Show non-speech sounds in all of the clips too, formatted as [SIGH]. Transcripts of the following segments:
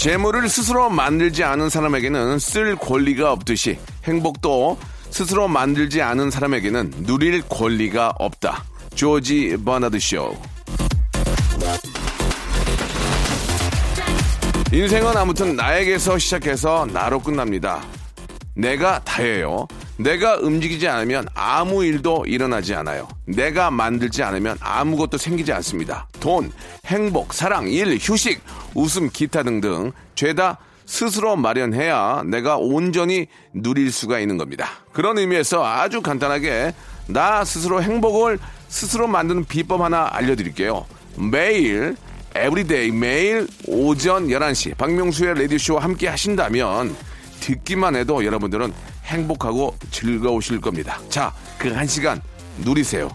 재물을 스스로 만들지 않은 사람에게는 쓸 권리가 없듯이 행복도 스스로 만들지 않은 사람에게는 누릴 권리가 없다. 조지 버나드 쇼. 인생은 아무튼 나에게서 시작해서 나로 끝납니다. 내가 다예요. 내가 움직이지 않으면 아무 일도 일어나지 않아요. 내가 만들지 않으면 아무것도 생기지 않습니다. 돈, 행복, 사랑, 일, 휴식, 웃음, 기타 등등 죄다 스스로 마련해야 내가 온전히 누릴 수가 있는 겁니다. 그런 의미에서 아주 간단하게 나 스스로 행복을 스스로 만드는 비법 하나 알려드릴게요. 매일 every day 매일 오전 11시 박명수의 라디오쇼와 함께 하신다면 듣기만 해도 여러분들은 행복하고 즐거우실 겁니다. 자, 그 한 시간 누리세요.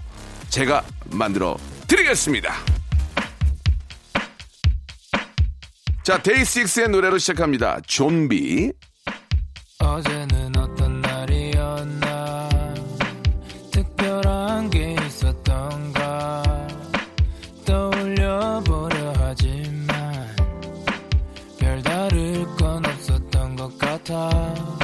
제가 만들어 드리겠습니다. 자, 데이식스의 노래로 시작합니다. 좀비. 어제는 어떤 날이었나 특별한 게 있었던가 떠올려 보려 하지만 별다를 건 없었던 것 같아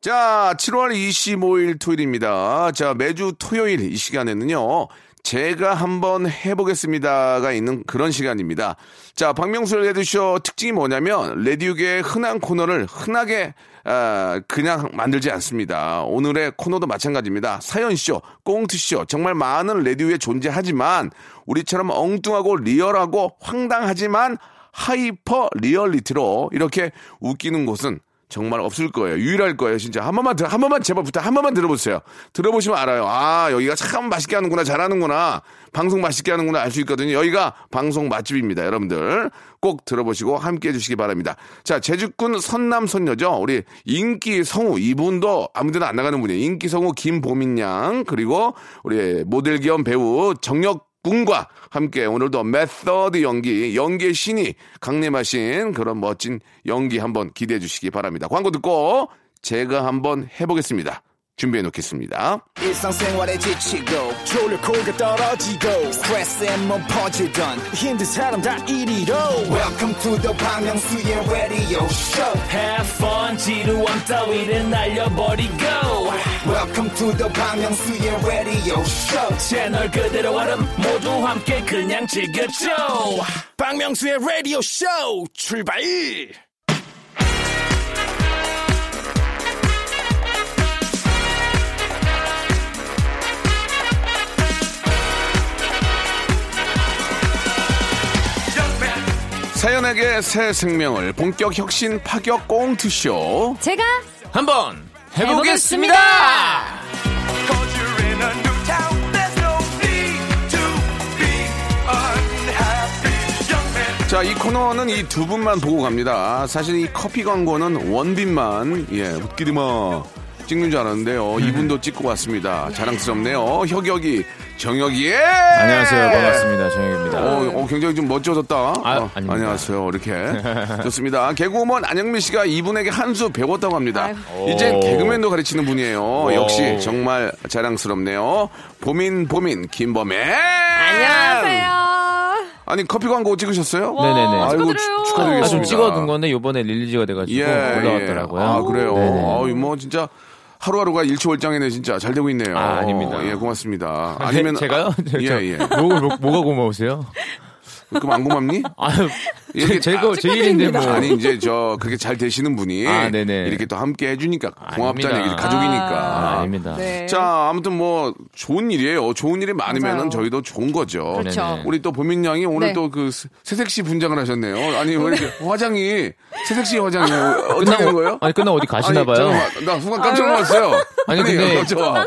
자, 7월 25일 토요일입니다. 자, 매주 토요일 이 시간에는요, 제가 한번 해보겠습니다가 있는 그런 시간입니다. 자, 박명수 라디오쇼 특징이 뭐냐면, 레디오계의 흔한 코너를 흔하게, 아, 그냥 만들지 않습니다. 오늘의 코너도 마찬가지입니다. 사연쇼, 꽁트쇼, 정말 많은 레디오에 존재하지만, 우리처럼 엉뚱하고 리얼하고 황당하지만, hyper 리얼리티로 이렇게 웃기는 곳은 정말 없을 거예요. 유일할 거예요, 진짜. 한 번만, 들- 한 번만 제발 부탁, 한 번만 들어보세요. 들어보시면 알아요. 아, 여기가 참 맛있게 하는구나, 잘하는구나. 방송 맛있게 하는구나 알 수 있거든요. 여기가 방송 맛집입니다, 여러분들. 꼭 들어보시고 함께 해주시기 바랍니다. 자, 재주꾼 선남 선녀죠. 우리 인기 성우, 이분도 아무 데나 안 나가는 분이에요. 인기 성우 김보민 양, 그리고 우리 모델 겸 배우 정혁 군과 함께 오늘도 메서드 연기, 연기의 신이 강림하신 그런 멋진 연기 한번 기대해 주시기 바랍니다. 광고 듣고 제가 한번 해보겠습니다. 준비해 놓겠습니다. 일상생활에 지치고, 떨어지고, 퍼지던, 힘든 사람 다 이리로. welcome to the Bang Myung-soo's radio show. Have fun, 지루함 따위를 날려버리고. Welcome to the Bang Myung-soo's radio show. 채널 그대로 얼음 모두 함께 그냥 즐겨줘. 박명수의 라디오 쇼 출발 사연에게 새 생명을 본격 혁신 파격 꽁트쇼. 제가 한번 해보겠습니다. 자, 이 코너는 이 두 분만 보고 갑니다. 사실 이 커피 광고는 원빈만, 예, 웃기디마 찍는 줄 알았는데요. 이분도 찍고 왔습니다. 자랑스럽네요. 혁혁이, 정혁이, 예! 안녕하세요. 반갑습니다. 정혁입니다. 어, 어, 굉장히 좀 멋져졌다. 아, 어, 아닙니다. 안녕하세요. 이렇게. [LAUGHS] 좋습니다. 개그우먼 안영민 씨가 이분에게 한 수 배웠다고 합니다. 오. 개그맨도 가르치는 분이에요. 역시 정말 자랑스럽네요. 보민, 보민, 김범애. 안녕하세요. 아니, 커피 광고 찍으셨어요? 네네네. 아이고, 축하드려요. 축- 축하드리겠습니다. 아, 좀 찍어둔 건데 요번에 릴리즈가 돼가지고 예, 올라왔더라고요. 예. 아, 그래요? 아유, 뭐, 진짜. 하루하루가 일초월장이네 진짜 잘 되고 있네요. 아, 아닙니다. 예, 고맙습니다. 아니면 아니면 제가요? 예, 예. 뭐, 뭐, 뭐가 고마우세요? 그럼 안 고맙니? [LAUGHS] 아유, [LAUGHS] 이렇게 제, 거 제 일인데 뭐. 아니 이제 저 그렇게 잘 되시는 분이 아, 네네. 이렇게 또 함께 해주니까. 얘기 가족이니까. 아, 아닙니다. 네. 자 아무튼 뭐 좋은 일이에요. 좋은 일이 많으면은. 저희도 좋은 거죠. 그렇죠. 네네. 우리 또 보민 양이 오늘 네. 또그 새색시 분장을 하셨네요. 아니 왜 이렇게 화장이 새색시 화장이에요? [LAUGHS] 어떻게 된 거예요? 아니 끝나 어디 가시나 아니, 봐요. 잠깐만, 나 순간 깜짝 놀랐어요. 아니, 근데- 어쩌아. 아니,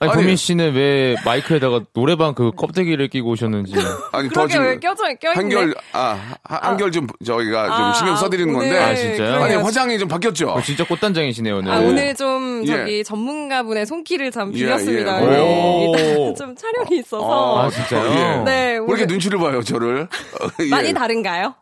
아니. 보민 씨는 왜 마이크에다가 노래방 그 껍데기를 끼고 오셨는지. 아니 더 그러게 지금 왜 껴져 껴있네. 한결 아 하- 한결 좀 저희가 좀 아, 신경 써드리는 오늘 건데 아, 진짜요? 아니 그래요. 화장이 좀 바뀌었죠. 어, 진짜 꽃단장이시네요 오늘. 아, 오늘 좀 예. 저기 전문가분의 손길을 참 예, 빌렸습니다. 예. 네, 오. 일단 [LAUGHS] 좀 촬영이 있어서 아, 진짜요? 예. 네, 왜 이렇게 오늘- 눈치를 봐요, 저를? 예. 많이 다른가요?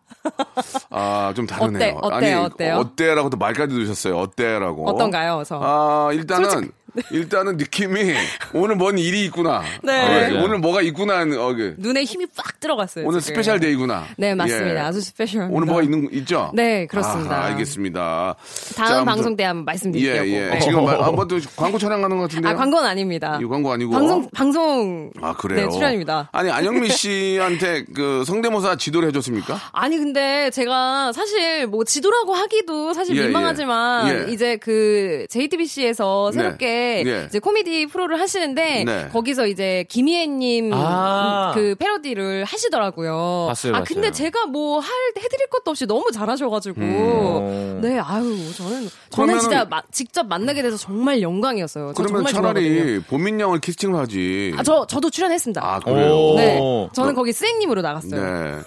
아, 좀 다르네요. 어때? 어때요? 아니, 어때요? 어때라고도 말까지 넣으셨어요. 어때라고. 어떤가요, 저? 아, 일단은, 일단은 느낌이 오늘 뭔 일이 있구나. 네. 어, 오늘 뭐가 있구나. 어, 그, 눈에 힘이 빡 들어갔어요. 오늘 지금. Special day구나. 네, 맞습니다. 예. 아주 Special합니다. 오늘 뭐가 있는, 있죠? 네, 그렇습니다. 아, 알겠습니다. 다음 자, 방송 때 한번 예, 말씀드릴게요. 예. 네. 지금 말- 한번 또 광고 촬영하는 것 같은데요? 아, 광고는 아닙니다. 이 광고 아니고. 방송, 방송. 아, 그래요? 네, 출연입니다. 아니, 안영미 씨한테 그 성대모사 지도를 해 줬습니까? 아니 근데 제가 사실 뭐 지도라고 하기도 사실 예, 민망하지만 예. 예. 이제 그 JTBC에서 네. 새롭게 예. 이제 코미디 프로를 하시는데 네. 거기서 이제 김희애님 아. 그 패러디를 하시더라고요. 봤어요, 아 봤어요. 근데 제가 뭐 할 해드릴 것도 없이 너무 잘하셔가지고 음. 네 아유 저는 저는 진짜 마- 직접 만나게 돼서 정말 영광이었어요. 저 그러면 정말 차라리 좋아하거든요. 보민 양을 캐스팅을 하지. 아, 저 저도 출연했습니다. 아, 그래요? 오. 네, 저는 거기 쌩님으로 나갔어요. 네.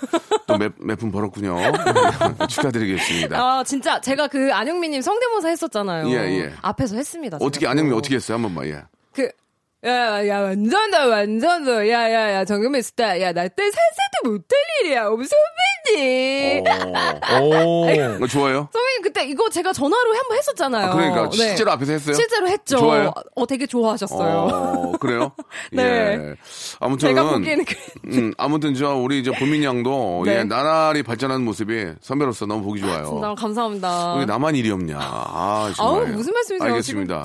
또몇푼 벌었군요. [LAUGHS] 축하드리겠습니다. 아 진짜 제가 그 안영미님 성대모사 했었잖아요. 예, 예. 앞에서 했습니다. 어떻게 안영미 또. 어떻게 했어요? 한 번만 예. 그 야 야 완전다 완전다 야 야 야 정금이 스타 야 나 때 살살도 못할 일이야 오 선배님 오. 이거 좋아요? 선배님 그때 이거 제가 전화로 한 번 했었잖아요. 아, 그러니까 네. 실제로 앞에서 했어요? 실제로 했죠. 좋아요? 어 되게 좋아하셨어요. 어, 그래요? [LAUGHS] 네. 예. 아무튼 제가 보기에는 그 음, 아무튼 저 우리 저 보민 양도 네. 예, 나날이 발전하는 모습이 선배로서 너무 보기 좋아요. 진짜 감사합니다. 왜 나만 일이 없냐? 아, 정말. 아우, 무슨 말씀이세요, 알겠습니다.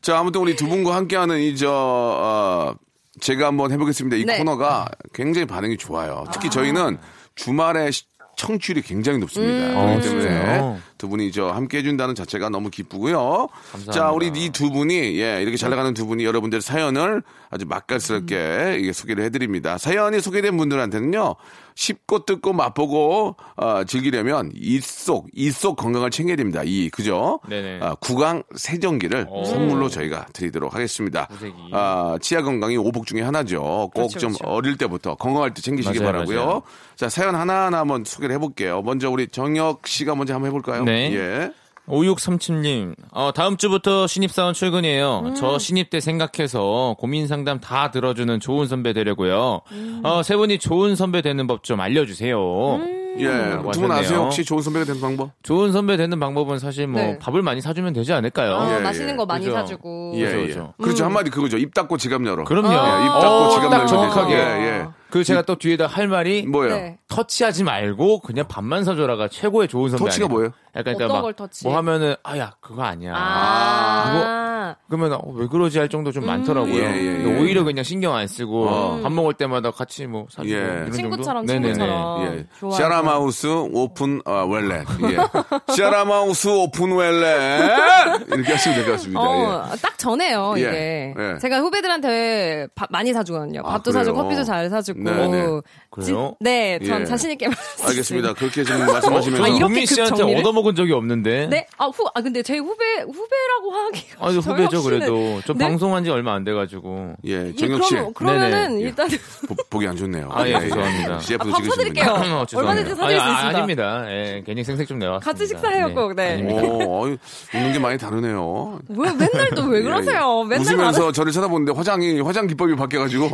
자, 아무튼 우리 두 분과 함께하는 이 저 어, 제가 한번 해보겠습니다. 이 네. 코너가 굉장히 반응이 좋아요. 특히 저희는 주말에 시- 청취율이 굉장히 높습니다. 음. 그렇기 아, 때문에 진짜요? 두 분이 저 함께 해준다는 자체가 너무 기쁘고요. 감사합니다. 자, 우리 이 두 분이 예 이렇게 잘 나가는 두 분이 여러분들의 사연을 아주 맛깔스럽게 이게 소개를 해드립니다. 사연이 소개된 분들한테는요. 쉽고 뜯고 맛보고 어, 즐기려면 입속 입속 건강을 챙겨야 됩니다. 이 그죠? 네네. 아, 구강 세정기를 오. 선물로 저희가 드리도록 하겠습니다. 아, 치아 건강이 오복 중에 하나죠. 꼭 그렇죠, 좀 그렇죠. 어릴 때부터 건강할 때 챙기시기 맞아요, 바라고요. 맞아요. 자, 사연 하나 하나 한번 소개를 해볼게요. 먼저 우리 정혁 씨가 먼저 한번 해볼까요? 네. 예. 5637님, 어, 다음 주부터 신입사원 출근이에요. 저 신입 때 생각해서 고민 상담 다 들어주는 좋은 선배 되려고요. 어, 세 분이 좋은 선배 되는 법 좀 알려주세요. 예. 라고 두분 하셨네요. 아세요? 혹시 좋은 선배가 되는 방법? 좋은 선배 되는 방법은 사실 뭐 네. 밥을 많이 사주면 되지 않을까요? 어, 예, 맛있는 예. 거 많이 그죠. 사주고. 예, 그죠, 예. 그죠. 그렇죠. 한마디 그거죠. 입 닫고 지갑 열어. 그럼요. 예, 입 어, 닫고 지갑 딱 열면 정확하게. 되죠. 예, 예. 그 제가 또 뒤에다 할 말이 뭐예요? 네. 터치하지 말고 그냥 밥만 사줘라가 최고의 좋은 선배 터치가 아니에요? 뭐예요? 약간 그러니까 걸막 터치? 뭐 하면은 아야 그거 아니야. 아. 그 러면 어, 왜 그러지 할 정도 좀 많더라고요. 예, 예, 예. 오히려 그냥 신경 안 쓰고 어. 밥 먹을 때마다 같이 뭐 사주고 예. 이런 친구처럼 정도? 친구처럼. 예. 좋아요. Shut up mouth open 어, wallet. 예. [LAUGHS] Shut up mouth open wallet. 이렇게 하시면 될 것 같습니다. 어, 딱 전에요, 예. 이게. 예. 제가 후배들한테 밥 많이 사주거든요. 아, 밥도 그래요? 사주고 커피도 잘 사주고. 네, 네. 그래요? 네, 전 예. 자신 있게 말할 수 알겠습니다. 그렇게 좀 말씀하시면서 아, 이렇게 씨한테 급정리를? 얻어먹은 적이 없는데. 네? 아, 후, 아, 근데 제 후배, 후배라고 하기가. 아니 후배 죠 없이는- 그래도 좀 네? 방송한 지 얼마 안 돼가지고. 예, 예, 정혁 씨. 그럼, 그러면은 네네. 일단 보, 보기 안 좋네요. 아, 예, 죄송합니다. CF도 아, 밥 사드릴게요. 어. 얼마든지 사드릴 수 아니, 아, 있습니다. 아 닙니다. 예, 괜히 생색 좀 내왔습니다. 같이 식사해요, 꼭, 네. 아닙니다. 오, 어이, 웃는 게 많이 다르네요. 왜 맨날 또왜 예, 그러세요? 예. 맨날 웃으면서 나는- 저를 쳐다보는데 화장이 화장 기법이 바뀌어가지고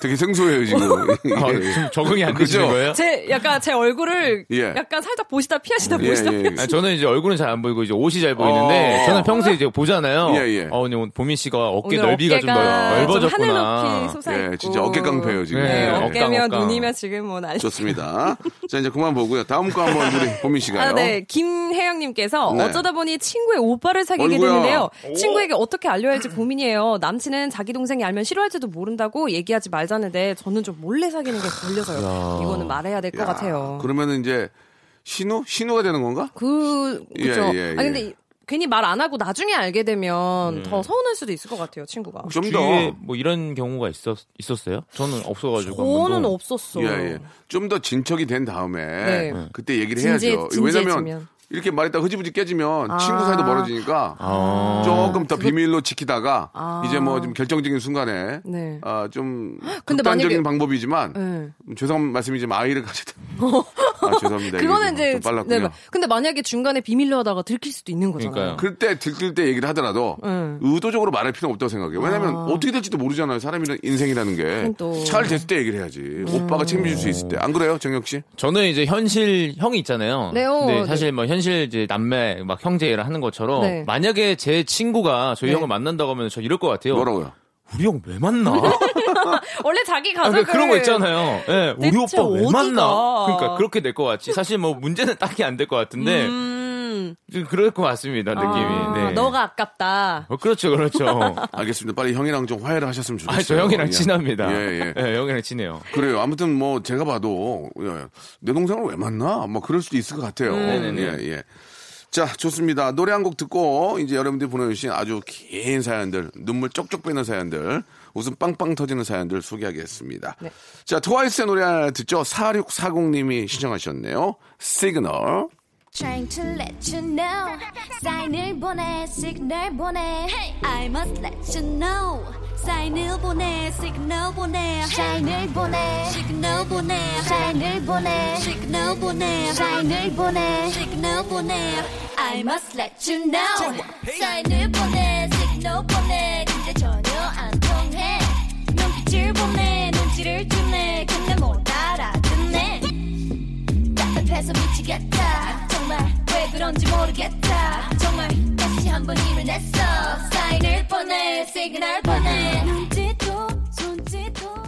되게 생소해요 지금. 아, 예. 지금 적응이 안 되시는 그죠? 거예요? 제 약간 제 얼굴을 예. 약간 살짝 보시다 피하시다 예, 보시다 예. 피하시다. 저는 이제 얼굴은 잘 안 보이고 이제 옷이 잘 보이는데 어. 저는 평소에 이제 보잖아요. 예, 예. 어, 근데 오늘 보민 씨가 어깨 오늘 넓이가 좀 어깨가 넓, 좀 넓어졌구나. 하늘 높이 솟아있고. 예, 진짜 어깨 깡패예요 지금. 네, 네, 예. 어깨면 억강. 눈이면 지금 뭐 난리. 좋습니다. 자 이제 그만 보고요. 다음 거 한번 우리 보민 씨가요. 아, 네. 김혜영님께서 네. 어쩌다 보니 친구의 오빠를 사귀게 어이구야. 됐는데요. 친구에게 어떻게 알려야 할지 고민이에요. 남친은 자기 동생이 알면 싫어할지도 모른다고 얘기하지 말자는데 저는 좀 몰래 사귀는 게 걸려서요. 이거는 말해야 될것 야, 같아요. 그러면은 이제 신우? 신우가 되는 건가? 그 예, 그죠. 예, 예. 아 근데 이- 괜히 말 안 하고 나중에 알게 되면 더 서운할 수도 있을 것 같아요, 친구가. 좀 더. 뭐 이런 경우가 있었 있었어요? 저는 없어가지고 한 저는 번도. 없었어. 예, 예. 좀 더 진척이 된 다음에 네. 그때 얘기를 진지해- 해야죠. 왜냐면 이렇게 말했다 흐지부지 깨지면 아. 친구 사이도 멀어지니까 아. 조금 더 비밀로 지키다가 아. 이제 뭐 좀 결정적인 순간에 네. 아, 좀 [GASPS] 근데 극단적인 만약에- 방법이지만 네. 죄송한 말씀이지만 아이를 가지다. [LAUGHS] 아, 죄송합니다. 그거는 좀- 이제 좀 빨랐군요. 네, 근데 만약에 중간에 비밀로 하다가 들킬 수도 있는 거잖아요. 그러니까요. 그때 들킬 때 얘기를 하더라도 네. 의도적으로 말할 필요는 없다고 생각해요. 왜냐면 아. 어떻게 될지도 모르잖아요. 사람이란 인생이라는 게. 또. 음. 잘 됐을 때 얘기를 해야지. 오빠가 책임질 수 있을 때. 안 그래요, 정혁 씨? 저는 이제 현실 형이 있잖아요. 네, 어, 근데 네. 사실 뭐 현실 이제 남매 막 형제를 하는 것처럼 네. 만약에 제 친구가 저희 네. 형을 만난다고 하면 저 이럴 것 같아요. 뭐라고요? 우리 형 왜 만나? [LAUGHS] 원래 자기 아, 가족을 그, 그런 거 있잖아요. 예, 우리 대체 오빠 왜 어디가? 만나? 그러니까 그렇게 될 것 같지. 사실 뭐 문제는 [LAUGHS] 딱히 안 될 것 같은데 음, 좀 그럴 것 같습니다. 느낌이. 아, 네. 너가 아깝다. 어, 그렇죠, 그렇죠. [LAUGHS] 알겠습니다. 빨리 형이랑 좀 화해를 하셨으면 좋겠어요. 아, 저 형이랑 예. 친합니다. 예, 예. 예, 형이랑 친해요. 그래요. 아무튼 뭐 제가 봐도 예, 내 동생을 왜 만나? 뭐 그럴 수도 있을 것 같아요. 네네네. 예, 예. 자, 좋습니다. 노래 한 곡 듣고 이제 여러분들이 보내주신 아주 긴 사연들, 눈물 쪽쪽 빼는 사연들, 웃음 빵빵 터지는 사연들 소개하겠습니다. 네. 자, 트와이스의 노래 하나 듣죠. 4640님이 신청하셨네요. 시그널. Trying to let you know. 사인을 보내 시그널 보내. I must let you know. 사인을 보내 시그널 보내. 사인을 보내. 시그널 보내. 사인을 보내. 시그널 보내. 사인을 보내. 시그널 보내. I must let you know. 사인을 보내 시그널 보내. 근데 전혀 안 통해. 눈빛을 보내 눈치를 주네. 근데 못 알아듣네. 답답해서 미치겠다 정말 왜 그런지 모르겠다 정말 다시 한번 힘을 냈어 사인을 보내 시그널 보내 눈짓도 손짓도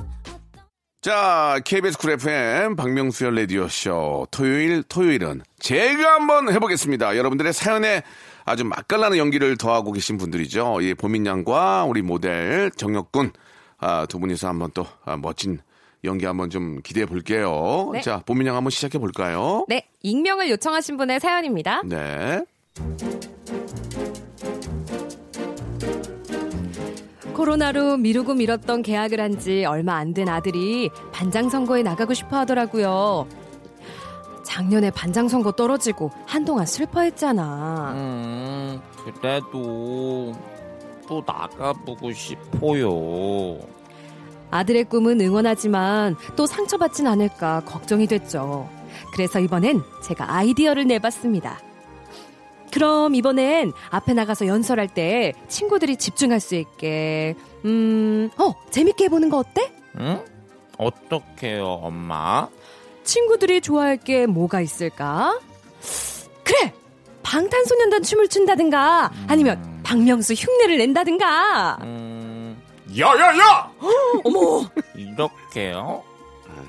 자, KBS 쿨 FM 박명수의 라디오쇼. 토요일, 토요일은 제가 한번 해보겠습니다. 여러분들의 사연에 아주 맛깔나는 연기를 더하고 계신 분들이죠. 이 보민양과 우리 모델 정혁군. 아, 두 분이서 한번 또 아, 멋진 연기 한번 좀 기대해 볼게요. 네. 자, 보민양 한번 시작해 볼까요? 네, 익명을 요청하신 분의 사연입니다. 네. 코로나로 미루고 미뤘던 계약을 한 지 얼마 안 된 아들이 반장 선거에 나가고 싶어 하더라고요. 작년에 반장 선거 떨어지고 한동안 슬퍼했잖아. 음, 그래도 또 나가보고 싶어요. 아들의 꿈은 응원하지만 또 상처받진 않을까 걱정이 됐죠. 그래서 이번엔 제가 아이디어를 내봤습니다. 그럼 이번엔 앞에 나가서 연설할 때 친구들이 집중할 수 있게, 음, 어, 재밌게 해보는 거 어때? 응? 어떡해요, 엄마? 친구들이 좋아할 게 뭐가 있을까? 그래! 방탄소년단 춤을 춘다든가, 아니면 박명수 흉내를 낸다든가. 음, 야야야! [GASPS] 어머! 이렇게요?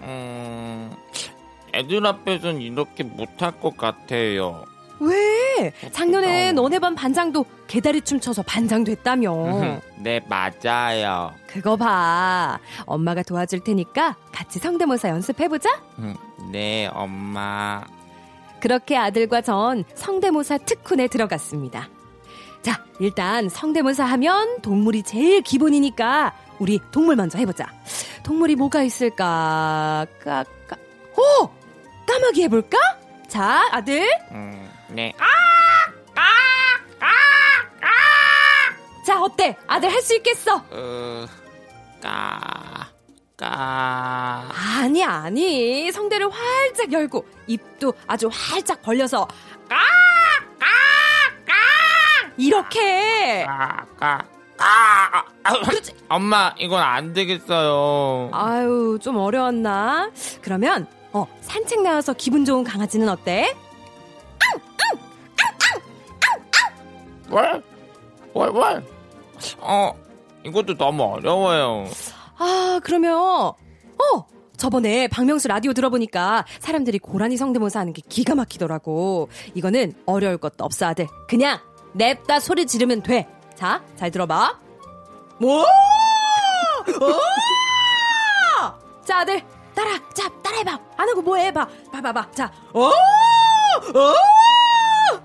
음, 애들 앞에선 이렇게 못할 것 같아요. 왜? 작년에 너네 반 반장도 개다리 춤 춰서 반장 됐다며. [LAUGHS] 네, 맞아요. 그거 봐. 엄마가 도와줄 테니까 같이 성대모사 연습해보자. 음, 네, 엄마. 그렇게 아들과 전 성대모사 특훈에 들어갔습니다. 자, 일단 성대모사 하면 동물이 제일 기본이니까 우리 동물 먼저 해보자. 동물이 뭐가 있을까? 까 까. 오! 까마귀 해볼까? 자, 아들. 음, 네. 자, 어때? 아들 할 수 있겠어? 어, 까, 까. 아니, 아니. 성대를 활짝 열고, 입도 아주 활짝 벌려서, 까! 까! 까! 이렇게! 까, 까, 까. 엄마, 이건 안 되겠어요. 아유, 좀 어려웠나? 그러면, 어, 산책 나와서 기분 좋은 강아지는 어때? 왜? 왜, 왜? 어, 이것도 너무 어려워요. 아, 그러면, 어! 저번에 박명수 라디오 들어보니까 사람들이 고라니 성대모사 하는 게 기가 막히더라고. 이거는 어려울 것도 없어, 아들. 그냥 냅다 소리 지르면 돼. 자, 잘 들어봐. 오! 오! 자, 아들. 따라, 자, 따라해봐. 안 하고 뭐 해봐. 봐봐봐. 자, 오!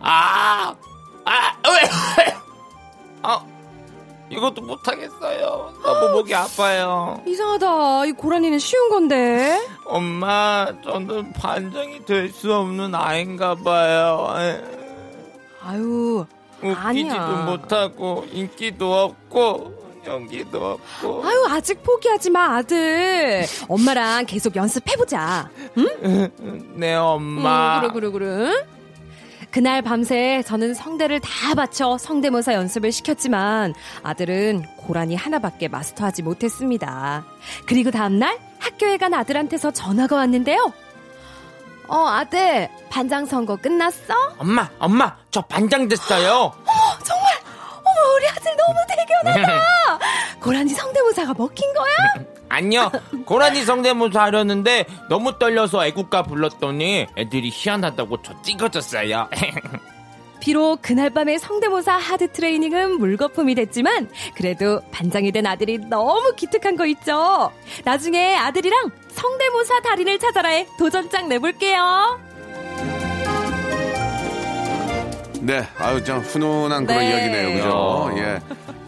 아, 아, 왜? 아, 이것도 못하겠어요. 너무 목이 아파요. 이상하다. 이 고라니는 쉬운 건데. 엄마, 저는 반장이 될 수 없는 아인가 봐요. 아유, 웃기지도 아니야. 못하고 인기도 없고 연기도 없고. 아유, 아직 포기하지 마, 아들. 엄마랑 계속 연습해보자. 네 [LAUGHS] 엄마. 음, 그래, 그래, 그래. 그날 밤새 저는 성대를 다 바쳐 성대모사 연습을 시켰지만 아들은 고라니 하나밖에 마스터하지 못했습니다. 그리고 다음날 학교에 간 아들한테서 전화가 왔는데요. 어, 아들, 반장 선거 끝났어? 엄마, 엄마, 저 반장 됐어요. 정말! 어머, 우리 아들 너무 대견하다! [LAUGHS] 고라니 성대모사가 먹힌 거야? [LAUGHS] 아니요, 고라니 성대모사 하려는데 너무 떨려서 애국가 불렀더니 애들이 희한하다고 저 찍어줬어요. [LAUGHS] 비록 그날 밤의 성대모사 하드 트레이닝은 물거품이 됐지만 그래도 반장이 된 아들이 너무 기특한 거 있죠. 나중에 아들이랑 성대모사 달인을 찾아라에 도전장 내볼게요. 네, 아유, 참 훈훈한 그런 네. 이야기네요, 그죠? 야. 예.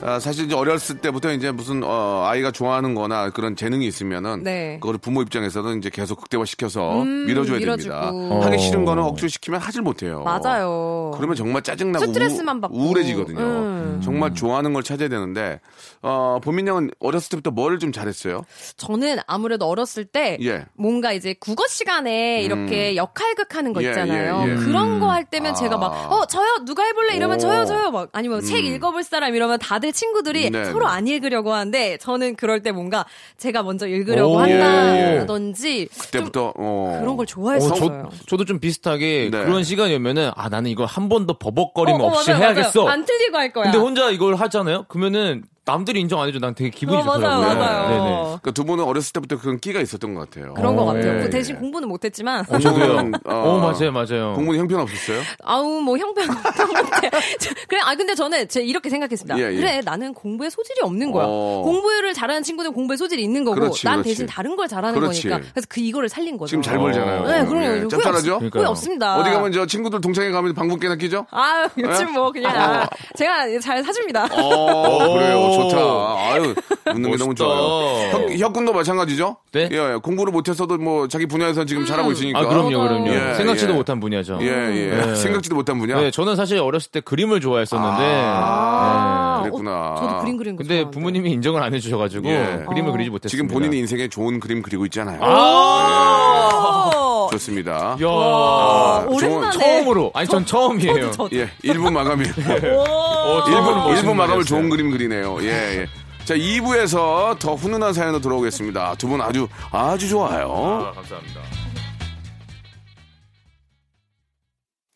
아, 사실 이제 어렸을 때부터 이제 무슨 어, 아이가 좋아하는 거나 그런 재능이 있으면은 네. 그거를 부모 입장에서는 이제 계속 극대화 시켜서 음, 밀어줘야 밀어주고. 됩니다. 하기 싫은 거는 억지로 시키면 하질 못해요. 맞아요. 그러면 정말 짜증나고 스트레스만 우, 받고. 우울해지거든요. 음. 정말 좋아하는 걸 찾아야 되는데 어, 보민 양은 어렸을 때부터 뭘좀 잘했어요? 저는 아무래도 어렸을 때 예. 뭔가 이제 국어 시간에 이렇게 역할극 하는 거 예, 있잖아요. 예, 예. 그런 거 할 때면 아. 제가 막, 어, 저요, 누가 해볼래? 이러면 오. 저요, 저요. 막, 아니면 책 읽어볼 사람 이러면 다들 친구들이 네, 서로 네. 안 읽으려고 하는데 저는 그럴 때 뭔가 제가 먼저 읽으려고 오. 한다든지 좀 그때부터 어. 그런 걸 어, 좋아했어요. 저, 저도 좀 비슷하게 네. 그런 시간이 오면은 아 나는 이걸 한 번 더 버벅거림 어, 어, 없이 맞아요, 해야겠어. 맞아요. 안 틀리고 할 거야. 근데 혼자 이걸 하잖아요. 그러면은 남들이 인정 안 해줘. 난 되게 기분이 어, 맞아요, 좋더라고요. 맞아요. 네 네. 그러니까 두 분은 어렸을 때부터 그런 끼가 있었던 것 같아요. 그런 것 어, 같아요. 예, 그 대신 예. 공부는 못했지만 어, 저도요. 어, 어, 맞아요, 맞아요. 공부는 형편 없었어요? 아우 뭐 형편 못해. [LAUGHS] 그래 아 근데 저는 제 이렇게 생각했습니다. 예, 예. 그래 나는 공부에 소질이 없는 거야. 어. 공부를 잘하는 친구는 공부에 소질이 있는 거고 그렇지, 난 그렇지. 대신 다른 걸 잘하는 그렇지. 거니까. 그래서 그 이거를 살린 거죠. 지금 잘 벌잖아요. 네, 그럼요. 예, 짭짤하죠? 없- 후회. 없습니다. 어디 가면 저 친구들 동창회 가면 방금 깨나 끼죠? 아 요즘 예? 뭐 그냥 아, 제가 잘 사줍니다. 어, 그래요. 좋다. 아유, 웃는 게 너무. 좋아요. 혁, 혁군도 마찬가지죠? 네? 예, 예. 공부를 못했어도 뭐 자기 분야에서 지금 잘하고 있으니까. 아, 그럼요, 그럼요. 예, 생각지도 예. 못한 분야죠. 예, 예. 네. 생각지도 못한 분야? 네, 저는 사실 어렸을 때 그림을 좋아했었는데, 아, 네, 그랬구나. 어, 저도 그림 그리는 거 근데 좋아하는데. 부모님이 인정을 안 해주셔가지고 예. 그림을 그리지 못했습니다. 지금 본인이 인생에 좋은 그림 그리고 있잖아요. 오! 좋습니다. 야, 와, 좋은- 오랜만에 처음으로 아니 전 처음이에요. 저도, 저도. 예, 1부 마감이. [LAUGHS] 어, 1부, 멋있는 1부 마감을. 좋은 그림 그리네요. 예, 예. 자, 2부에서 더 훈훈한 사연으로 들어오겠습니다. 두 분 아주, 아주 좋아요. 아, 감사합니다.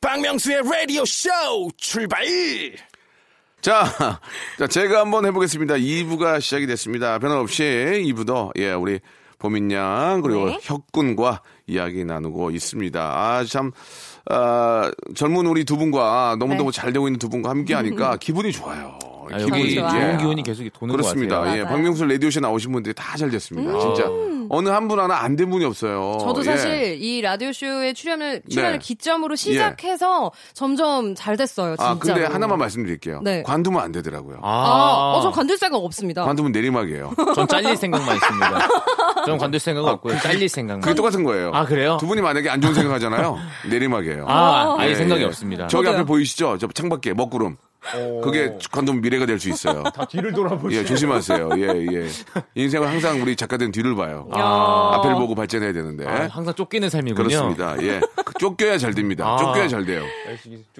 박명수의 라디오 쇼 출발 자, 자, 제가 한번 해보겠습니다. 2부가 시작이 됐습니다. 변함없이 2부도, 예, 우리 보민 양, 그리고 네. 혁군과 이야기 나누고 있습니다. 아, 참, 아, 젊은 우리 두 분과 너무너무 네. 잘 되고 있는 두 분과 함께 하니까 기분이 좋아요. 아, 기분이. 좋은 기운이 계속 도는 그렇습니다. 것 같아요. 예, 맞아요. 박명수 라디오쇼 나오신 분들이 다 잘 됐습니다. 진짜. 어느 한 분 하나 안 된 분이 없어요. 저도 예. 사실 이 라디오 쇼의 출연을 출연을 네. 기점으로 시작해서 점점 잘 됐어요. 진짜. 아, 근데 하나만 말씀드릴게요. 네. 관두면 안 되더라고요. 아, 아, 어, 저 관둘 생각 없습니다. 관두면 내리막이에요. [LAUGHS] 전 잘릴 생각만 있습니다. 전 관둘 생각 없고요. 잘릴 생각만. 그게 똑같은 거예요. 아, 그래요? 두 분이 만약에 안 좋은 생각 하잖아요. [LAUGHS] 내리막이에요. 아, 아예 예, 생각이 예. 없습니다. 저기. 앞에 보이시죠? 저 창밖에 먹구름. 그게 관두면 미래가 될 수 있어요. 다 뒤를 돌아보시 예, 조심하세요. 예, 예. 인생은 항상 우리 작가들은 뒤를 봐요. 야. 앞에를 보고 발전해야 되는데. 아, 항상 쫓기는 삶이군요. 그렇습니다. 예. 그 쫓겨야 잘 됩니다. 아. 쫓겨야 잘 돼요.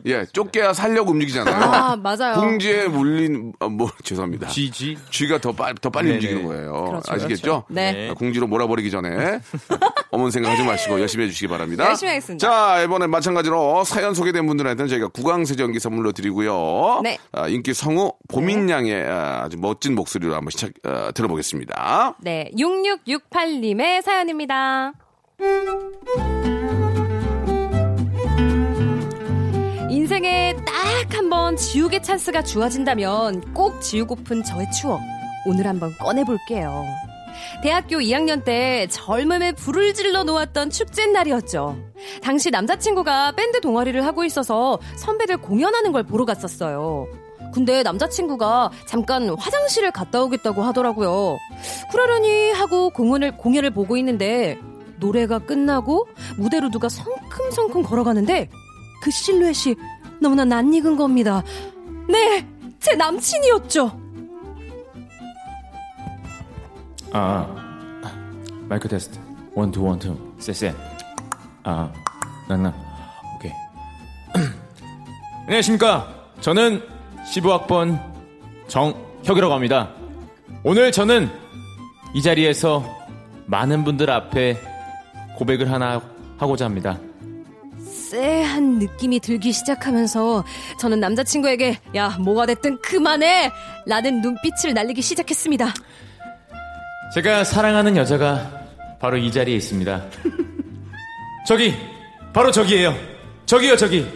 예, 쫓겨야 살려고 움직이잖아요. 아, 맞아요. 궁지에 물린, 어, 뭐, 죄송합니다. GG. 쥐가 더, 빨, 더 빨리 네네. 움직이는 거예요. 그렇죠, 아시겠죠? 네. 아, 궁지로 몰아버리기 전에 [LAUGHS] 어머니 생각하지 마시고 열심히 해 주시기 바랍니다. 열심히 하겠습니다. 자, 이번에 마찬가지로 사연 소개된 분들한테는 저희가 구강세정기 선물로 드리고요. 네. 아, 인기 성우 보민양의 아, 아주 멋진 목소리로 한번 시작, 어, 들어보겠습니다. 네, 6668님의 사연입니다. 인생에 딱 한 번 지우개 찬스가 주어진다면 꼭 지우고픈 저의 추억 오늘 한번 꺼내볼게요. 대학교 2학년 때 젊음에 불을 질러 놓았던 축제 날이었죠. 당시 남자친구가 밴드 동아리를 하고 있어서 선배들 공연하는 걸 보러 갔었어요. 근데 남자친구가 잠깐 화장실을 갔다 오겠다고 하더라고요. 그러려니 하고 공연을, 공연을 보고 있는데 노래가 끝나고 무대로 누가 성큼성큼 걸어가는데 그 실루엣이 너무나 낯익은 겁니다. 네, 제 남친이었죠. 아, 마이크 테스트. One, two, one, two. 쎄쎄. 아, 낭낭. 오케이. [CLEARS THROAT] 안녕하십니까. 저는 15학번 정혁이라고 합니다. 오늘 저는 이 자리에서 많은 분들 앞에 고백을 하나 하고자 합니다. 쎄한 느낌이 들기 시작하면서 저는 남자친구에게 야 뭐가 됐든 그만해 라는 눈빛을 날리기 시작했습니다. 제가 사랑하는 여자가 바로 이 자리에 있습니다. 저기, 바로 저기예요. 저기요, 저기.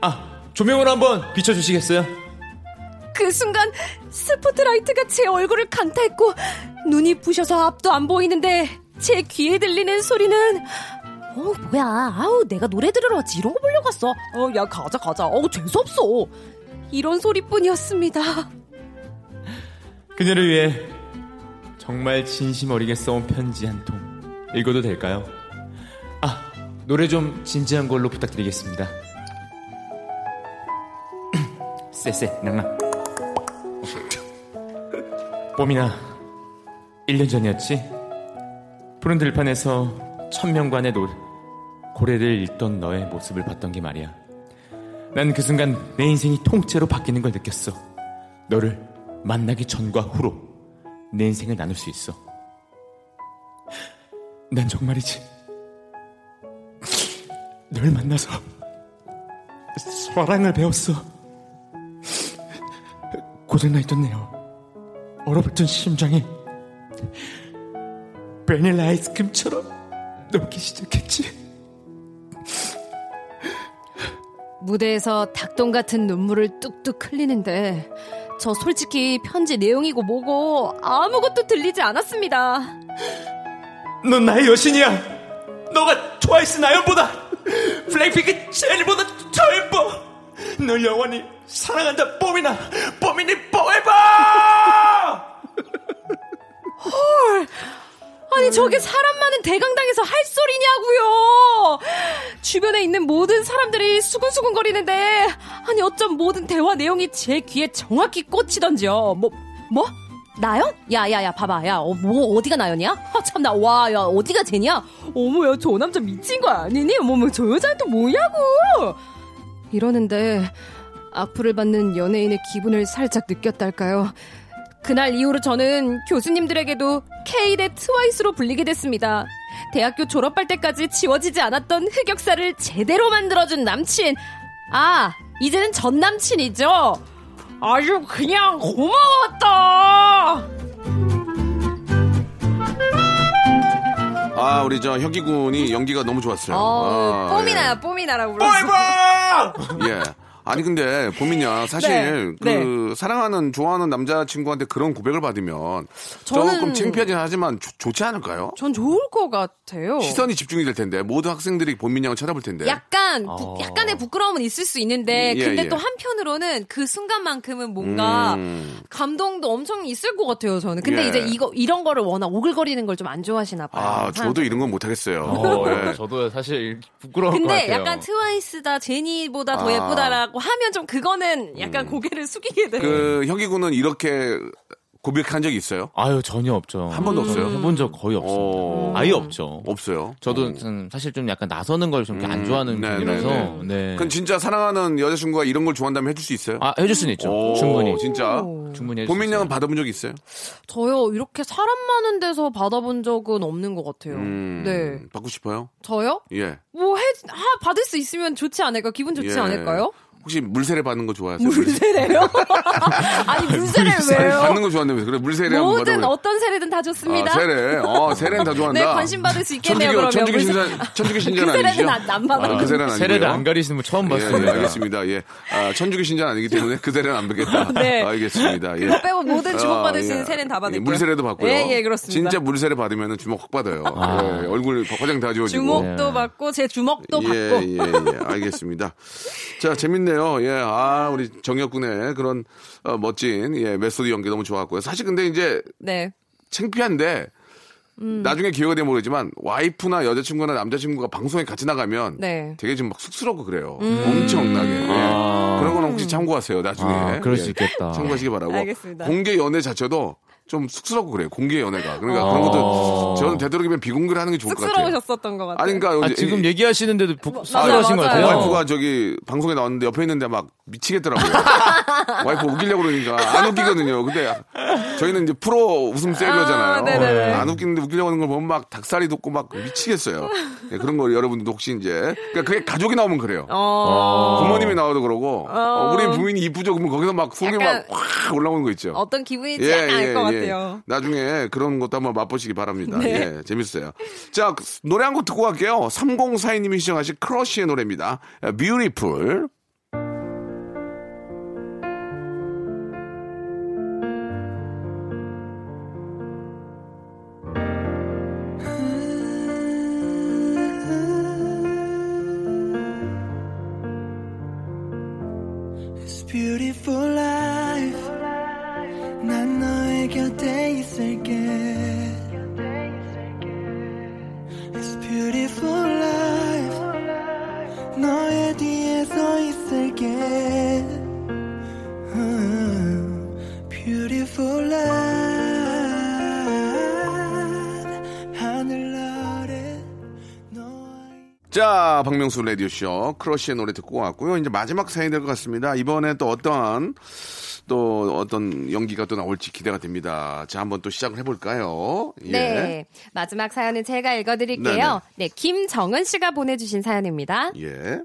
아, 조명을 한번 비춰주시겠어요? 그 순간 스포트라이트가 제 얼굴을 강타했고 눈이 부셔서 앞도 안 보이는데 제 귀에 들리는 소리는 어 뭐야 아우 내가 노래 들으러 왔지 이런 거 보려고 왔어 어 야 가자 가자 어 재수없어 이런 소리뿐이었습니다 그녀를 위해 정말 진심 어리게 써온 편지 한 통 읽어도 될까요? 아, 노래 좀 진지한 걸로 부탁드리겠습니다. [CLEARS THROAT] 쎄쎄, 낭낭. [LAUGHS] 봄이나 1년 전이었지? 푸른 들판에서 천명관의 노, 고래를 읽던 너의 모습을 봤던 게 말이야. 난 그 순간 내 인생이 통째로 바뀌는 걸 느꼈어. 너를 만나기 전과 후로 내 인생을 나눌 수 있어. 난 정말이지. 널 만나서 사랑을 배웠어. 고장나 있던 내요. 얼어붙은 심장이 바닐라 아이스크림처럼 녹기 시작했지. 무대에서 닭똥 같은 눈물을 뚝뚝 흘리는데 저 솔직히 편지 내용이고 뭐고 아무것도 들리지 않았습니다. 넌 나의 여신이야. 너가 트와이스 나연보다 블랙핑크 제일보다 더 예뻐. 널 영원히 사랑한다 뽀미나 뽀미니 포에버. 아니 저게 사람 많은 대강당에서 할 소리냐고요. 주변에 있는 모든 사람들이 수근수근 거리는데 아니 어쩜 모든 대화 내용이 제 귀에 정확히 꽂히던지요. 뭐 뭐? 나연? 야야야 봐봐 야 뭐 어디가 나연이야? 아 참나 와 야 어디가 쟤냐? 어머 야 저 남자 미친 거 아니니? 어머머 저 여자는 또 뭐냐고? 이러는데 악플을 받는 연예인의 기분을 살짝 느꼈달까요? 그날 이후로 저는 교수님들에게도 K 대 트와이스로 불리게 됐습니다. 대학교 졸업할 때까지 지워지지 않았던 흑역사를 제대로 만들어준 남친. 아, 이제는 전 남친이죠. 아주 그냥 고마웠다. 아, 우리 저 혁기 군이 연기가 너무 좋았어요. 어, 아, 뽀미나야, 뽀미나라고 불렀어. 예. 예. 아니 근데 보민야 사실 네, 그 사랑하는 좋아하는 남자친구한테 그런 고백을 받으면 저는- 조금 창피하긴 하지만 좋- 좋지 않을까요? 전 좋을 것 같아요. 시선이 집중이 될 텐데 모든 학생들이 본민 양을 쳐다볼 텐데. 약간 부- 약간의 부끄러움은 있을 수 있는데 예, 근데 예. 또 한편으로는 그 순간만큼은 뭔가 음. 감동도 엄청 있을 것 같아요 저는 근데 예. 이제 이거 이런 거를 워낙 오글거리는 걸 좀 안 좋아하시나 봐요 아, 저도 이런 건 못하겠어요. 어, 예. 저도 사실 부끄러울 것 근데 같아요. 약간 트와이스다 제니보다 더 아. 예쁘다라 고 하면 좀 그거는 약간 고개를 숙이게 돼요 그 혁이 군은 이렇게 고백한 적이 있어요? 아유 전혀 없죠. 한 번도 없어요? 해본 적 거의 없습니다. 어. 아예 없죠. 없어요. 저도 좀 사실 좀 약간 나서는 걸 좀안 음, 좋아하는 네, 편이라서 네, 네. 네. 그건 진짜 사랑하는 여자친구가 이런 걸 좋아한다면 해줄 수 있어요? 아 해줄 수는 있죠. 오, 충분히 진짜. 충분히 수 양은 있어요. 받아본 적 있어요? 저요 이렇게 사람 많은 데서 받아본 적은 없는 것 같아요 음, 네 받고 싶어요? 저요? 예. 뭐 해, 하, 받을 수 있으면 좋지 않을까 기분 좋지 예. 않을까요? 혹시 물세례 받는 거 좋아하세요? 물세례요? [LAUGHS] 아니 물세례 왜요? 받는 거 좋아한다면서 그래 물세례 받아보래. 어떤 세례든 다 좋습니다. 아, 세례. 어, 세례는 다 좋아한다. 네, 관심 받을 수 있겠네요, 천주교, 그러면. 천주교 신자, 천주교 신자는 그 세례는 아니죠? 안- 안 받아요. 아, 그 세례는 아니고요. 세례를 안 가리시는 분 처음 예, 봤습니다. 예, 알겠습니다. 예. 아, 천주교 신자는 아니기 때문에 그 세례는 안 받겠다. [LAUGHS] 네. 알겠습니다. 예. 빼고 모든 주목 받을 아, 수 있는 예. 세례는 다 받을 예. 물세례도 받고요. 예, 예, 그렇습니다. 진짜 물세례 받으면 주목 확 받아요. 예, 얼굴 화장 다 지워지고. 주목도 받고 제 주먹도 예, 받고. 예, 예. 알겠습니다. 자, 재밌네 요. 예, 아, 우리 정혁 군의 그런 어, 멋진 예, 메소드 연기 너무 좋았고요. 사실 근데 이제 네. 창피한데 음. 나중에 기회가 되면 모르지만 와이프나 여자친구나 남자친구가 방송에 같이 나가면 네. 되게 좀막 쑥스럽고 그래요. 음. 엄청나게. 예. 아. 그런 건 혹시 참고하세요. 나중에. 아, 그럴 수 예. 있겠다. 참고하시기 바라고. 알겠습니다. 공개 연애 자체도 좀 쑥스럽고 그래요. 공개 연애가. 그러니까 어. 그런 것도 저는 되도록이면 비공개를 하는 게 좋을 것 같아요. 쑥스러우셨었던 것 같아요. 아니 그러니까 아, 지금 이- 얘기하시는데도 부- 맞아요, 쑥스러우신 것. 같아요. 와이프가 저기 방송에 나왔는데 옆에 있는데 막 미치겠더라고요. [LAUGHS] 와이프 웃기려고 그러니까 안 웃기거든요. 근데 저희는 이제 프로 웃음셀러잖아요. 아, 네네네. 안 웃기는데 웃기려고 하는 걸 보면 막 닭살이 돋고 막 미치겠어요. 네, 그런 거 여러분들도 혹시 이제 그러니까 그게 가족이 나오면 그래요. 어, 부모님이 나와도 그러고 어, 우리 부인이 이쁘죠 그러면 거기서 막 속이 약간 막확 올라오는 거 있죠. 어떤 기분인지 약간 알것 같아요. 나중에 그런 것도 한번 맛보시기 바랍니다. 네. 예, 재밌어요. 자, 노래 한 곡 듣고 갈게요. 3042님이 시청하신 크러쉬의 노래입니다. Beautiful. It's beautiful life 난 너의 곁에 있을게 It's beautiful life 너의 뒤에 서 있을게 음, Beautiful life 하늘 아래 자, 박명수 라디오쇼 크러쉬의 노래 듣고 왔고요. 이제 마지막 사연이 될 것 같습니다. 이번에 또 어떠한 또 어떤 연기가 또 나올지 기대가 됩니다. 자, 한번 또 시작을 해볼까요? 예. 네. 마지막 사연은 제가 네네. 읽어드릴게요. 네. 김정은 씨가 보내주신 사연입니다. 예.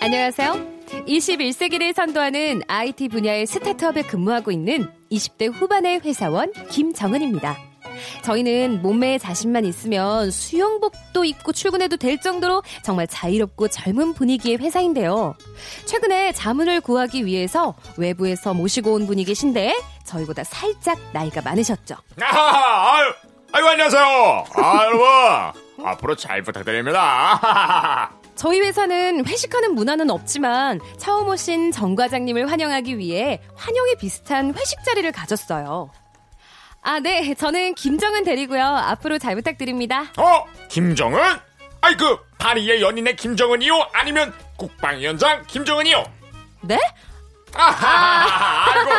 안녕하세요. 21세기를 선도하는 IT 분야의 스타트업에 근무하고 있는 20대 후반의 회사원 김정은입니다. 저희는 몸매에 자신만 있으면 수영복도 입고 출근해도 될 정도로 정말 자유롭고 젊은 분위기의 회사인데요. 최근에 자문을 구하기 위해서 외부에서 모시고 온 분이 계신데 저희보다 살짝 나이가 많으셨죠. 아하, 아유, 아유, 안녕하세요. 아유, 앞으로 잘 부탁드립니다. [LAUGHS] 저희 회사는 회식하는 문화는 없지만 처음 오신 정 과장님을 환영하기 위해 환영회 비슷한 회식 자리를 가졌어요. 아, 네. 저는 김정은 대리고요. 앞으로 잘 부탁드립니다. 어, 김정은? 아이, 그, 파리의 연인의 김정은이요? 아니면 국방위원장 김정은이요? 네? 아하, 아이고,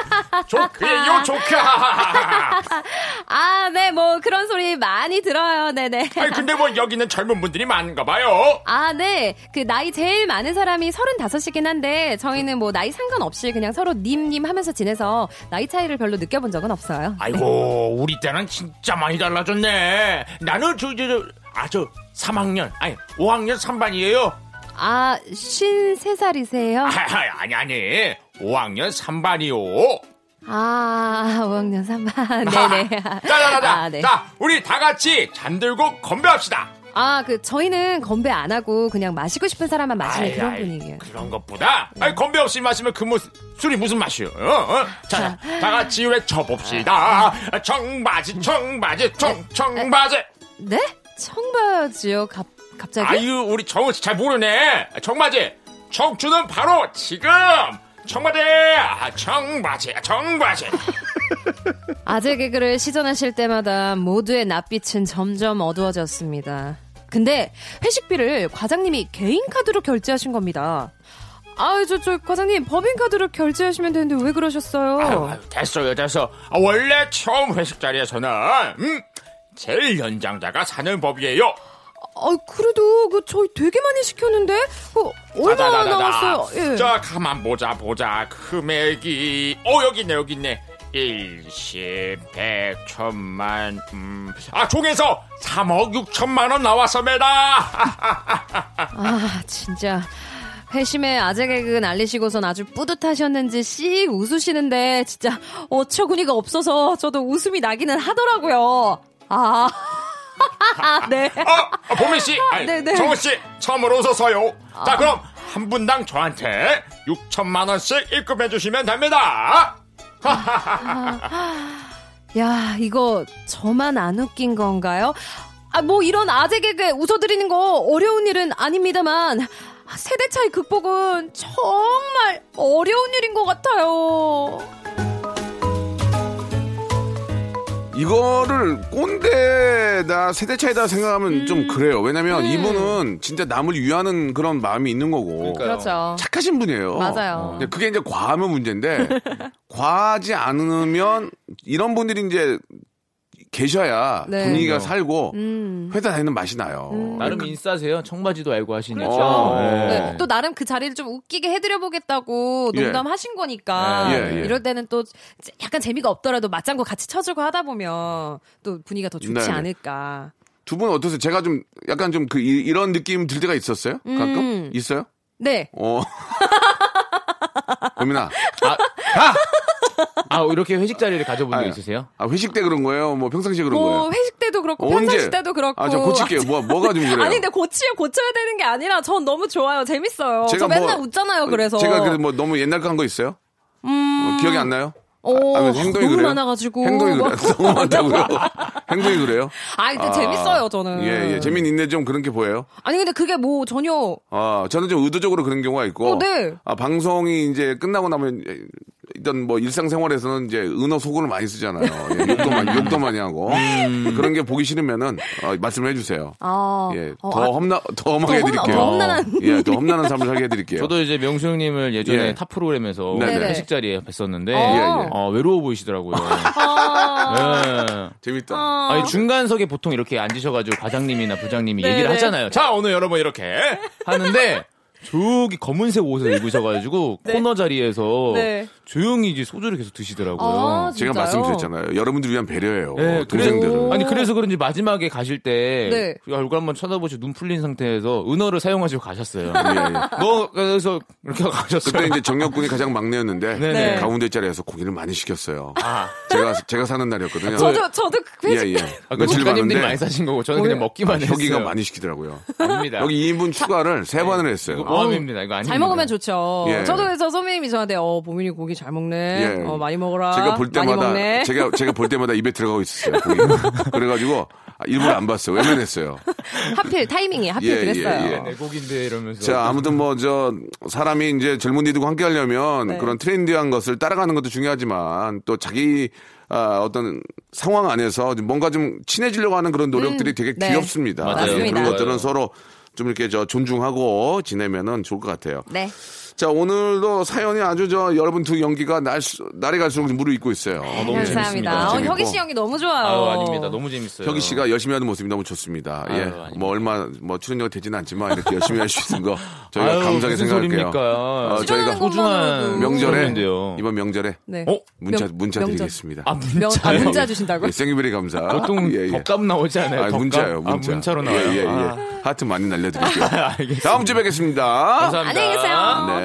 조크예요, 조크. 아, 네. 뭐 그런 소리 많이 들어요. 네네. 아이, 근데 뭐 여기는 젊은 분들이 많은가 봐요. 아, 네. 그 나이 제일 많은 사람이 35이긴 한데 저희는 뭐 나이 상관없이 그냥 서로 님님 하면서 지내서 나이 차이를 별로 느껴본 적은 없어요. 아이고, 우리 때는 진짜 많이 달라졌네. 나는 저, 저, 저, 아, 저, 3학년, 아니, 5학년 3반이에요. 아, 53살이세요? 아, 아니, 아니, 5학년 3반이요. 아, 5학년 3반. 네네. 자, 자, 자, 자, 아, 네. 자, 우리 다 같이 잠들고 건배합시다. 아, 그 저희는 건배 안 하고 그냥 마시고 싶은 사람만 마시는 아이, 그런 아이, 분위기예요. 그런 것보다, 아이, 건배 없이 마시면 그 뭐, 술이 무슨 맛이요? 어? 어? 자, 다 같이 외쳐봅시다. 청바지, 청바지, 청, 청바지. 네? 청바지요? 갑, 갑자기? 아유, 우리 정우 씨 잘 모르네. 청바지. 청춘은 바로 지금. 청바지, 아, 청바지, 아, 청바지. [LAUGHS] 아재 개그를 시전하실 때마다 모두의 낯빛은 점점 어두워졌습니다. 근데 회식비를 과장님이 개인 카드로 결제하신 겁니다. 아유, 저, 저, 과장님, 법인카드로 결제하시면 되는데 왜 그러셨어요? 아유, 아유, 됐어요, 됐어. 아, 원래 처음 회식 자리에서는, 음, 제일 연장자가 사는 법이에요. 아, 그래도, 그, 저희 되게 많이 시켰는데? 그, 얼마 자자자자자. 나왔어요? 예. 자, 가만 보자, 보자. 금액이, 어, 여기 있네, 여기 있네. 일십, 백, 천만, 음. 아, 종에서 3억 6천만 원 나왔습니다. [LAUGHS] 아, 진짜. 회심의 아재 개그 날리시고선 아주 뿌듯하셨는지 씩 웃으시는데 진짜 어처구니가 없어서 저도 웃음이 나기는 하더라고요. 아, 네. 아, 보미 씨, 아니, 네, 네. 정우 씨, 처음으로 오셔서요. 자, 그럼 한 분당 저한테 6천만 원씩 입금해 주시면 됩니다. 야, 이거 저만 안 웃긴 건가요? 아, 뭐 이런 아재 개그에 웃어드리는 거 어려운 일은 아닙니다만 세대 차이 극복은 정말 어려운 일인 것 같아요. 이거를 꼰대다 세대 차이다 생각하면 음. 좀 그래요. 왜냐면 이분은 진짜 남을 위하는 그런 마음이 있는 거고 그렇죠. 착하신 분이에요. 맞아요. 근데 그게 이제 과하면 문제인데 [LAUGHS] 과하지 않으면 이런 분들이 이제 계셔야 네. 분위기가 살고 음. 회사 다니는 맛이 나요. 나름 인싸세요. 청바지도 알고 하시니까. 그렇죠. 네. 네, 또 나름 그 자리를 좀 웃기게 해드려 보겠다고 예. 농담하신 거니까 예, 예. 이럴 때는 또 약간 재미가 없더라도 맞장구 같이 쳐주고 하다 보면 또 분위기가 더 좋지 네, 네. 않을까. 두 분 어떠세요? 제가 좀 약간 좀 그 이런 느낌 들 때가 있었어요? 가끔 음. 있어요? 네. 어. [LAUGHS] 고민아. 아, 이렇게 회식 자리를 가져본 적 아유. 있으세요? 아, 회식 때 그런 거예요? 뭐 평상시에 그런 뭐 거예요? 회식 때도 그렇고 언제? 평상시 때도 그렇고. 아, 저 고칠게요. 뭐, 뭐가 좀 그래요? [LAUGHS] 아니 근데 고치요 고쳐야 되는 게 아니라 전 너무 좋아요. 재밌어요. 저 제가 맨날 뭐- 웃잖아요. 그래서. 제가 그래도 뭐 너무 옛날 거 한 거 있어요? 어, 기억이 안 나요? 오, 아, 왜 행동이 너무 그래요? 많아가지고. 행동이 그래요? [LAUGHS] 너무 많다고요? 행동이 그래요? 아 근데 재밌어요 저는. 예, 예. 재미있는데 좀 그런 게 보여요? 아니 근데 그게 뭐 전혀 아, 저는 좀 의도적으로 그런 경우가 있고. 어, 네. 아, 방송이 이제 끝나고 나면 일단 뭐 일상생활에서는 이제 은어 속어를 많이 쓰잖아요. 예, 욕도 많이, 욕도 많이 하고. 그런 게 보기 싫으면은 어, 말씀을 해주세요. 아, 예, 어, 더 아, 험나, 더 험하게 더 험나- 해드릴게요. 더 험난한. 예, 더 험난한 삶을 살게 해드릴게요. 저도 이제 명수 형님을 예전에 예. 타 프로그램에서 네네. 회식 자리에 뵀었는데 어. 예, 예. 어, 외로워 보이시더라고요. 아, 예. 재밌다. 어. 아니 중간석에 보통 이렇게 앉으셔가지고 과장님이나 부장님이 네네. 얘기를 하잖아요. 자 오늘 여러분 이렇게 하는데 저기 검은색 옷을 입으셔가지고 [LAUGHS] 코너 자리에서 네. 조용히 이제 소주를 계속 드시더라고요. 아, 제가 진짜요? 말씀드렸잖아요. 여러분들 위한 배려예요. 네, 동생들은. 그래- 아니 그래서 그런지 마지막에 가실 때 네. 그 얼굴 한번 쳐다보시고 눈 풀린 상태에서 은어를 사용하시고 가셨어요. 예, 예. 너 그래서 이렇게 가셨어요. 그때 이제 정혁군이 가장 막내였는데 네네. 가운데 자리에서 고기를 많이 시켰어요. 아, 제가 제가 사는 날이었거든요. 저도 저도 그 회식 예, 예. 아, 그 며칠 가는데 많이 사신 거고 저는 그냥 먹기만 했어요. 혁이가 많이 시키더라고요. 아닙니다. 여기 2인분 추가를 세 번을 했어요. 모함입니다. 이거 아닙니다. 잘 먹으면 좋죠. 예. 저도 그래서 선배님이 저한테 어 보민이 고기 잘 먹네. 예. 어 많이 먹어라. 제가 볼 많이 때마다 먹네. [LAUGHS] 제가 제가 볼 때마다 입에 들어가고 있었어요. [LAUGHS] 그래가지고 아, 일부러 안 봤어요. 외면했어요. 하필 타이밍이 하필 예, 그랬어요. 예, 예. 내 곡인데 이러면서. 자, 아무튼 뭐 저 사람이 이제 젊은이들과 함께 하려면 네. 그런 트렌디한 것을 따라가는 것도 중요하지만 또 자기 아, 어떤 상황 안에서 좀 뭔가 좀 친해지려고 하는 그런 노력들이 되게 네. 귀엽습니다. 맞아요. 예, 그런. 것들은 서로 좀 이렇게 저 존중하고 지내면은 좋을 것 같아요. 네. 자, 오늘도 사연이 아주 저 여러분 두 연기가 날, 수- 날이 갈수록 무르익고 있어요. 너무 감사합니다. 재밌습니다. 어. 혁이 씨 연기 너무 좋아요. 아유, 아닙니다. 너무 재밌어요. 혁이 씨가 열심히 하는 모습이 너무 좋습니다. 아유, 예. 아닙니다. 뭐 얼마 뭐 출연료가 되지는 않지만 이렇게 열심히 할 수 있는 거 저희가 아유, 감사하게 무슨 생각할게요. 소리입니까? 어, 저희가 소중한. 명절에 소리인데요. 이번 명절에 네. 어? 문자 명- 문자 명절. 드리겠습니다. 아, 명, 아? 문자 주신다고요? 예, 생일베리 감사. 보통 예, 예. 덕값 나오지 않아요? 아? 문자요, 문자. 아, 문자로 나와요. 예, 예, 예. 아, 하트 많이 [LAUGHS] 날려 드릴게요. 알겠습니다. 다음 주에 뵙겠습니다. 감사합니다. 안녕히 계세요. 네.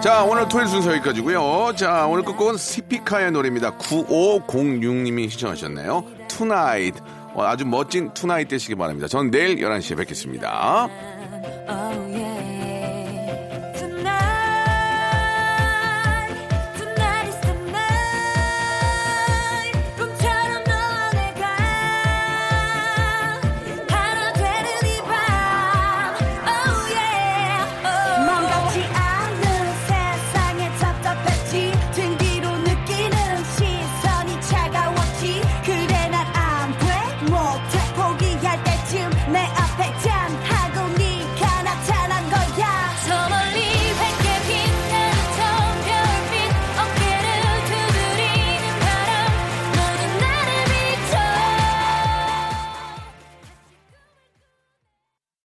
자, 오늘 토요일 순서 여기까지고요. 자, 오늘 끝곡은 스피카의 노래입니다. 9506님이 신청하셨네요. Tonight. 어, 아주 멋진 tonight 되시기 바랍니다. 저는 내일 11시에 뵙겠습니다.